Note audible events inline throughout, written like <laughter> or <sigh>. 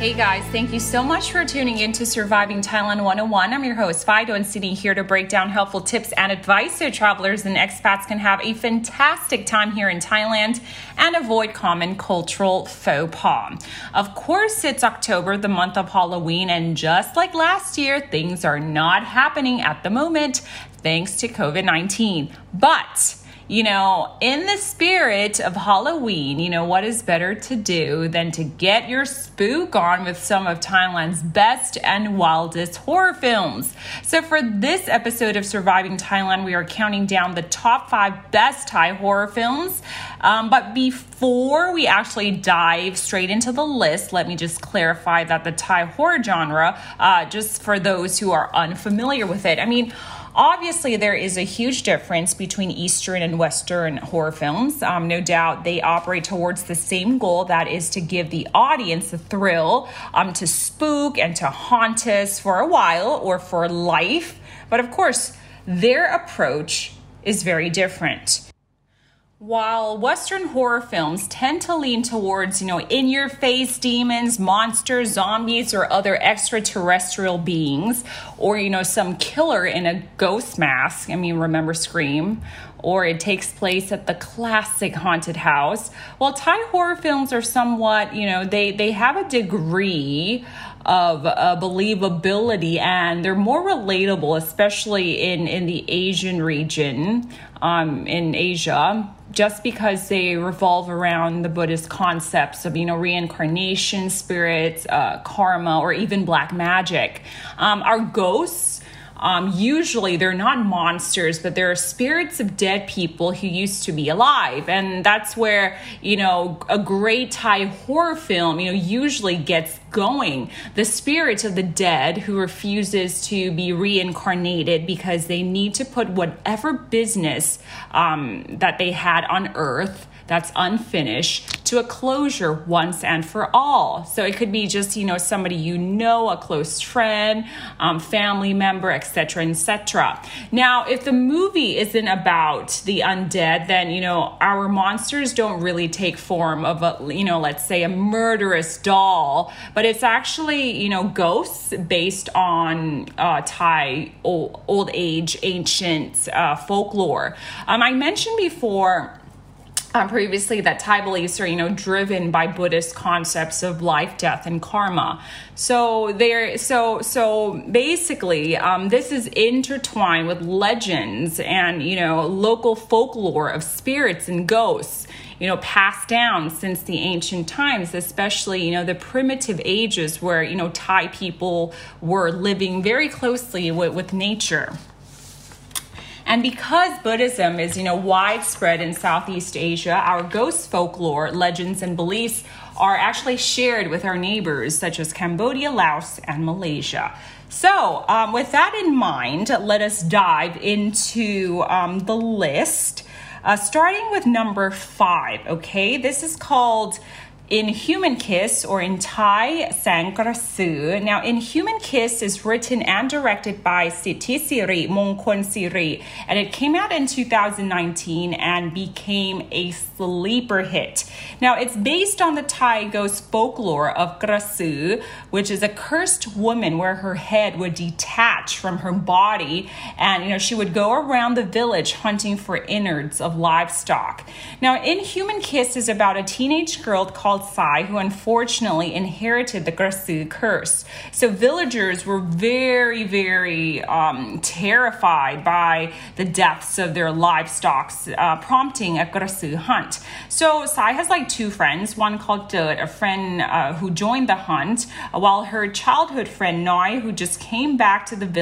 Hey guys, thank you so much for tuning in to Surviving Thailand 101. I'm your host, Fido, and sitting here to break down helpful tips and advice so travelers and expats can have a fantastic time here in Thailand and avoid common cultural faux pas. Of course, it's October, the month of Halloween, and just like last year, things are not happening at the moment thanks to COVID 19. But you know, in the spirit of Halloween, you know, what is better to do than to get your spook on with some of Thailand's best and wildest horror films? So, for this episode of Surviving Thailand, we are counting down the top five best Thai horror films. Um, but before we actually dive straight into the list, let me just clarify that the Thai horror genre, uh, just for those who are unfamiliar with it, I mean, Obviously, there is a huge difference between Eastern and Western horror films. Um, no doubt they operate towards the same goal that is to give the audience the thrill um, to spook and to haunt us for a while or for life. But of course, their approach is very different. While Western horror films tend to lean towards, you know, in your face demons, monsters, zombies, or other extraterrestrial beings, or, you know, some killer in a ghost mask. I mean, remember Scream? Or it takes place at the classic haunted house. While Thai horror films are somewhat, you know, they, they have a degree of uh, believability and they're more relatable, especially in, in the Asian region, um, in Asia just because they revolve around the Buddhist concepts of, you know, reincarnation, spirits, uh, karma, or even black magic. Um, our ghosts um, usually they're not monsters, but they're spirits of dead people who used to be alive. And that's where, you know, a great Thai horror film, you know, usually gets going. The spirit of the dead who refuses to be reincarnated because they need to put whatever business um, that they had on earth that's unfinished to a closure once and for all. So it could be just, you know, somebody you know, a close friend, um, family member, etc., etc. Now, if the movie isn't about the undead, then, you know, our monsters don't really take form of a, you know, let's say a murderous doll, but it's actually, you know, ghosts based on uh, Thai old, old age, ancient uh, folklore. Um, I mentioned before um, previously that Thai beliefs are, you know, driven by Buddhist concepts of life, death, and karma. So there, so so basically, um, this is intertwined with legends and you know local folklore of spirits and ghosts. You know, passed down since the ancient times, especially you know the primitive ages where you know Thai people were living very closely with, with nature. And because Buddhism is, you know, widespread in Southeast Asia, our ghost folklore, legends, and beliefs are actually shared with our neighbors such as Cambodia, Laos, and Malaysia. So, um, with that in mind, let us dive into um, the list. Uh, starting with number five, okay? This is called Inhuman Kiss or in Thai Sang Now, Inhuman Kiss is written and directed by Sithi Siri Mongkon Siri, and it came out in 2019 and became a sleeper hit. Now, it's based on the Thai ghost folklore of Krasue, which is a cursed woman where her head would detach from her body, and you know she would go around the village hunting for innards of livestock. Now, Inhuman Kiss is about a teenage girl called Sai, who unfortunately inherited the Krasue curse. So villagers were very, very um, terrified by the deaths of their livestock, uh, prompting a Krasue hunt. So Sai has like two friends, one called a friend uh, who joined the hunt, while her childhood friend Noi, who just came back to the village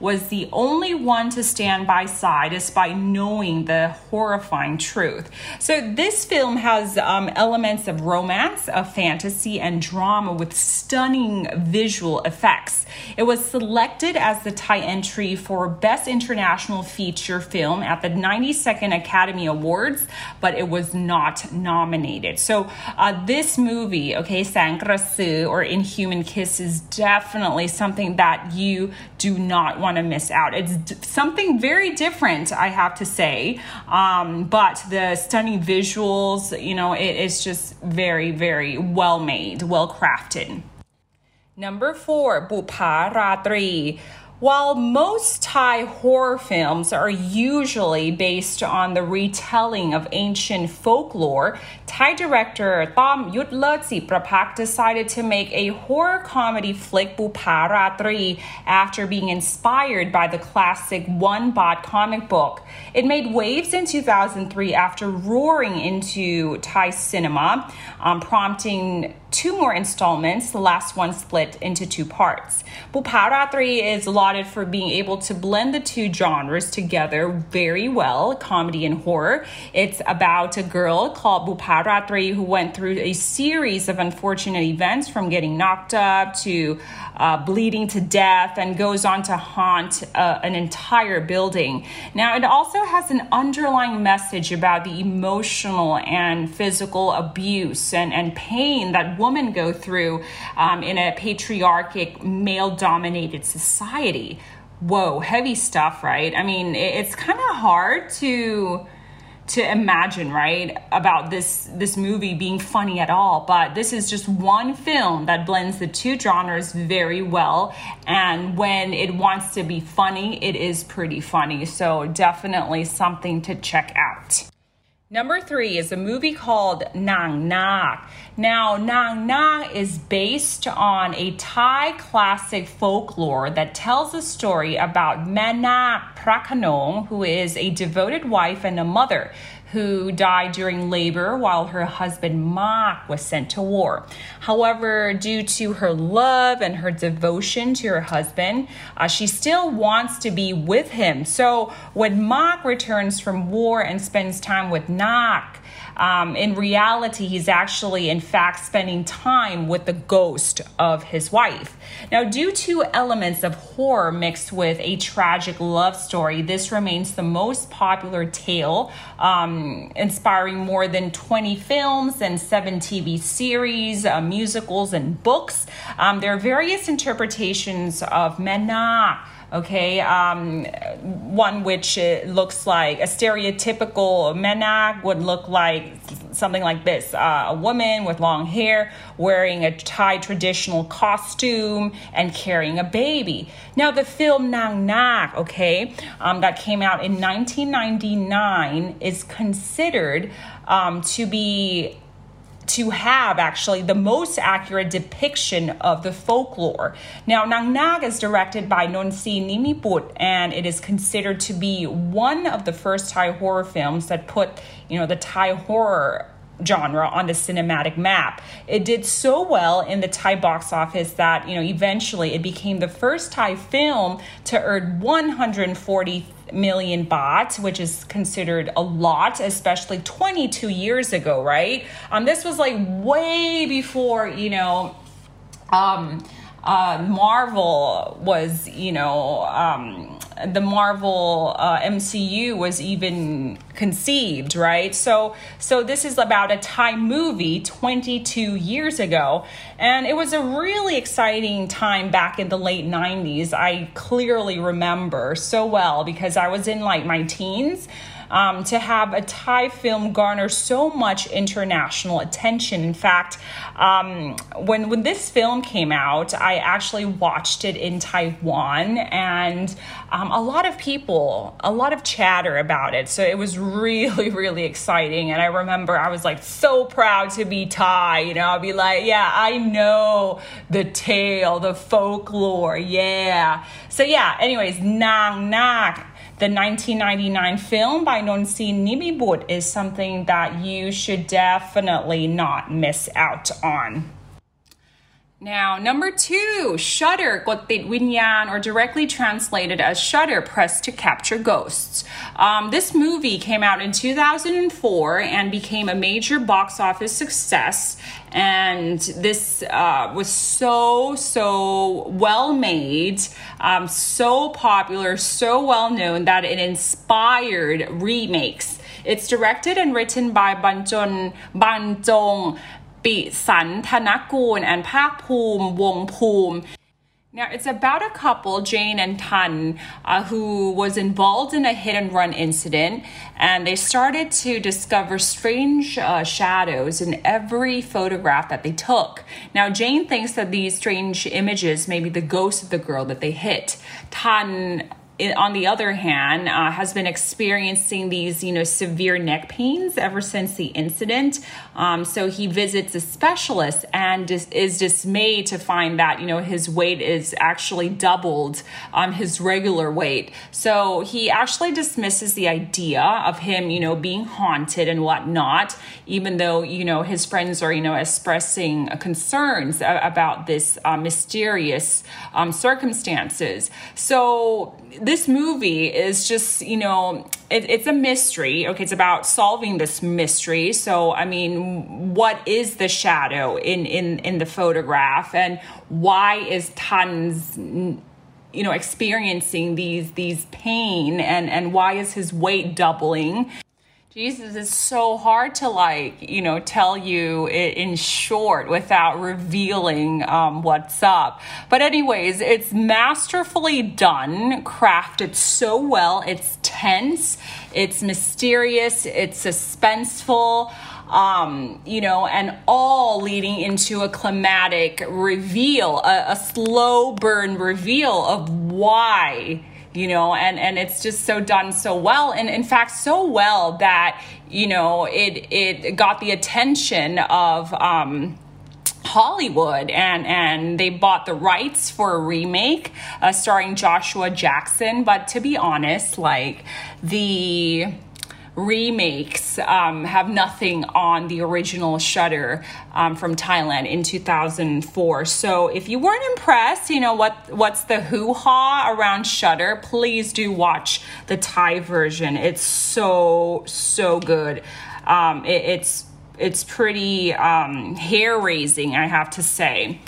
was the only one to stand by side despite knowing the horrifying truth. So this film has um, elements of romance, of fantasy, and drama with stunning visual effects. It was selected as the Thai entry for Best International Feature Film at the 92nd Academy Awards, but it was not nominated. So uh, this movie, okay, Sang Krasue or Inhuman Kiss is definitely something that you do not want to miss out. It's d- something very different, I have to say. Um, but the stunning visuals, you know, it is just very, very well made, well crafted. Number four, Bupa Ratri. While most Thai horror films are usually based on the retelling of ancient folklore, Thai director Tom Yut Prapak decided to make a horror comedy flick Buparatri after being inspired by the classic One Baht comic book. It made waves in 2003 after roaring into Thai cinema, um, prompting two more installments, the last one split into two parts. Buparatri is lauded for being able to blend the two genres together very well, comedy and horror. It's about a girl called Buparatri who went through a series of unfortunate events from getting knocked up to uh, bleeding to death and goes on to haunt uh, an entire building. Now, it also has an underlying message about the emotional and physical abuse and, and pain that women go through um, in a patriarchic, male dominated society. Whoa, heavy stuff, right? I mean, it's kind of hard to to imagine right about this this movie being funny at all but this is just one film that blends the two genres very well and when it wants to be funny it is pretty funny so definitely something to check out Number three is a movie called Nang Nak. Now, Nang Nak is based on a Thai classic folklore that tells a story about Manak Prakanong, who is a devoted wife and a mother who died during labor while her husband Mak was sent to war. However, due to her love and her devotion to her husband, uh, she still wants to be with him. So when Mak returns from war and spends time with Nak, um, in reality, he's actually, in fact, spending time with the ghost of his wife. Now, due to elements of horror mixed with a tragic love story, this remains the most popular tale, um, inspiring more than 20 films and seven TV series, uh, musicals, and books. Um, there are various interpretations of Mena okay? Um, one which looks like a stereotypical menak would look like something like this. Uh, a woman with long hair wearing a thai traditional costume and carrying a baby. Now the film nang nak okay um, that came out in 1999 is considered um, to be to have actually the most accurate depiction of the folklore. Now, Nang Nak is directed by Nonzee Nimibutr, and it is considered to be one of the first Thai horror films that put, you know, the Thai horror genre on the cinematic map. It did so well in the Thai box office that, you know, eventually it became the first Thai film to earn 140 million baht, which is considered a lot, especially 22 years ago, right? Um, this was like way before, you know, um, uh, Marvel was, you know, um, the Marvel uh, MCU was even conceived, right? So, so this is about a Thai movie 22 years ago, and it was a really exciting time back in the late 90s. I clearly remember so well because I was in like my teens um, to have a Thai film garner so much international attention. In fact, um, when when this film came out, I actually watched it in Taiwan, and um, a lot of people, a lot of chatter about it. So it was really, <laughs> really exciting. And I remember I was like so proud to be Thai. You know, I'll be like, yeah, I know the tale, the folklore, yeah. So yeah. Anyways, Nang Nak the 1999 film by Nonzee Nimibutr is something that you should definitely not miss out on. Now, number two, shutter, winyan, or directly translated as shutter, press to capture ghosts. Um, this movie came out in 2004 and became a major box office success. And this uh, was so, so well made, um, so popular, so well known that it inspired remakes. It's directed and written by Banjun Banjong ปิสันธนกูล and ภาคภูมิวงภูมิ Now, it's about a couple, Jane and Tan, uh, who was involved in a hit and run incident, and they started to discover strange uh, shadows in every photograph that they took. Now, Jane thinks that these strange images may be the ghost of the girl that they hit. Tan on the other hand, uh, has been experiencing these, you know, severe neck pains ever since the incident. Um, so he visits a specialist and is, is, dismayed to find that, you know, his weight is actually doubled um, his regular weight. So he actually dismisses the idea of him, you know, being haunted and whatnot, even though, you know, his friends are, you know, expressing concerns about this uh, mysterious um, circumstances. So this movie is just, you know, it, it's a mystery. Okay, it's about solving this mystery. So, I mean, what is the shadow in in in the photograph, and why is Tan's you know experiencing these these pain, and and why is his weight doubling? Jesus is so hard to like, you know, tell you in short without revealing um, what's up. But, anyways, it's masterfully done, crafted so well. It's tense, it's mysterious, it's suspenseful. Um, you know, and all leading into a climatic reveal, a, a slow burn reveal of why you know and and it's just so done so well. And in fact so well that you know it it got the attention of um Hollywood and and they bought the rights for a remake uh, starring Joshua Jackson. But to be honest like the remakes um, have nothing on the original Shutter um, from Thailand in 2004. So if you weren't impressed, you know what what's the hoo ha around Shutter? Please do watch the Thai version. It's so so good. Um, it, it's it's pretty um, hair raising, I have to say.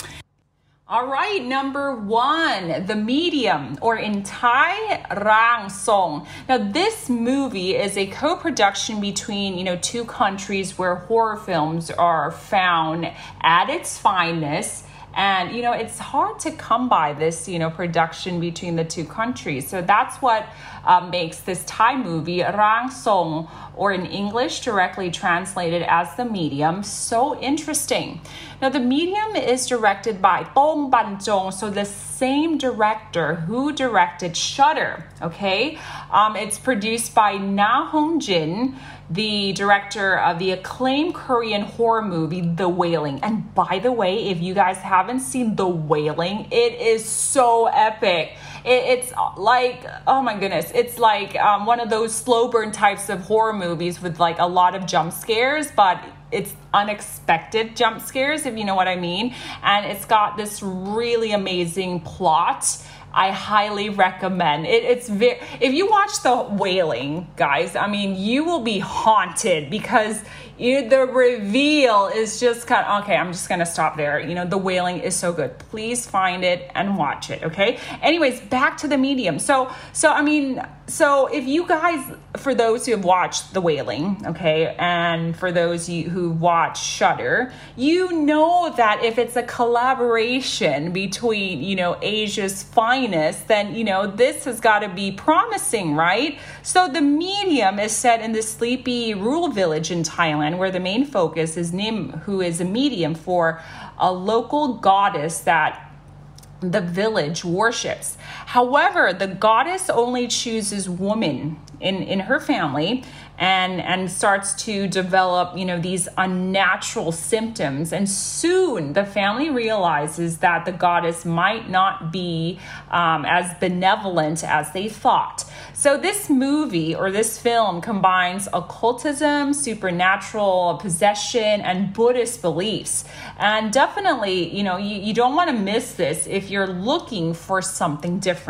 All right, number one, The Medium, or in Thai, Rang Song. Now, this movie is a co production between, you know, two countries where horror films are found at its finest and, you know, it's hard to come by this, you know, production between the two countries. So that's what uh, makes this Thai movie, Rang Song, or in English, directly translated as The Medium, so interesting. Now, The Medium is directed by Tong Banjong, so the same director who directed Shutter, okay? Um, it's produced by Na Hong Jin the director of the acclaimed Korean horror movie The Wailing. And by the way, if you guys haven't seen The Wailing, it is so epic. It, it's like, oh my goodness, it's like um, one of those slow burn types of horror movies with like a lot of jump scares, but it's unexpected jump scares, if you know what I mean. And it's got this really amazing plot I highly recommend it. It's very, if you watch The Wailing, guys, I mean, you will be haunted because you, the reveal is just kind of, okay, I'm just to stop there. You know, The Wailing is so good. Please find it and watch it, okay? Anyways, back to the medium. So, so, I mean, so if you guys, for those who have watched The Wailing, okay, and for those who watch Shutter, you know that if it's a collaboration between, you know, Asia's finest, then, you know, this has got to be promising, right? So the medium is set in the sleepy rural village in Thailand where the main focus is Nim, who is a medium for a local goddess that the village worships. However, the goddess only chooses women in, in her family and and starts to develop you know these unnatural symptoms and soon the family realizes that the goddess might not be um, as benevolent as they thought So this movie or this film combines occultism, supernatural possession, and Buddhist beliefs. And definitely, you know, you, you don't want to miss this if you're looking for something different.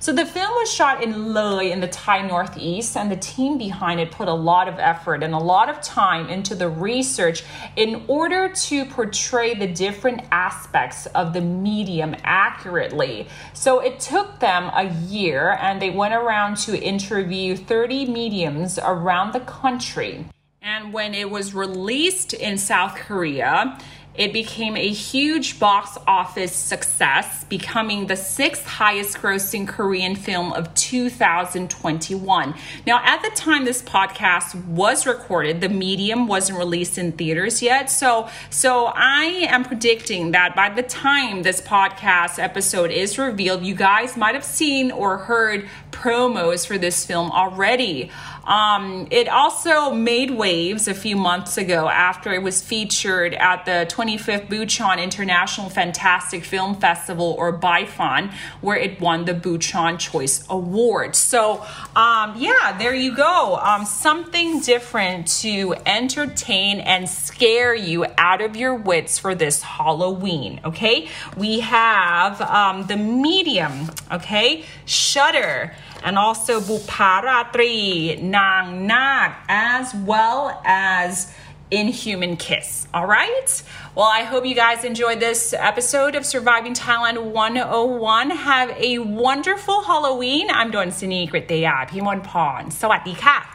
So the film was shot in Loei in the Thai Northeast, and the team behind it put a lot of effort and a lot of time into the research in order to portray the different aspects of the medium accurately. So it took them a year, and they went around to interview 30 mediums around the country. And when it was released in South Korea, it became a huge box office success, becoming the sixth highest grossing Korean film of 2021. Now, at the time this podcast was recorded, the medium wasn't released in theaters yet. So, so I am predicting that by the time this podcast episode is revealed, you guys might have seen or heard promos for this film already. Um, it also made waves a few months ago after it was featured at the 25th Bucheon International Fantastic Film Festival, or BIFAN, where it won the Bucheon Choice Award. So, um, yeah, there you go. Um, something different to entertain and scare you out of your wits for this Halloween. Okay, we have um, the medium. Okay, Shutter and also Buparatri, Nang Nak, as well as Inhuman Kiss. All right? Well, I hope you guys enjoyed this episode of Surviving Thailand 101. Have a wonderful Halloween. I'm Don Sini Grit Dayab, Himon Pon. Sawadee ka.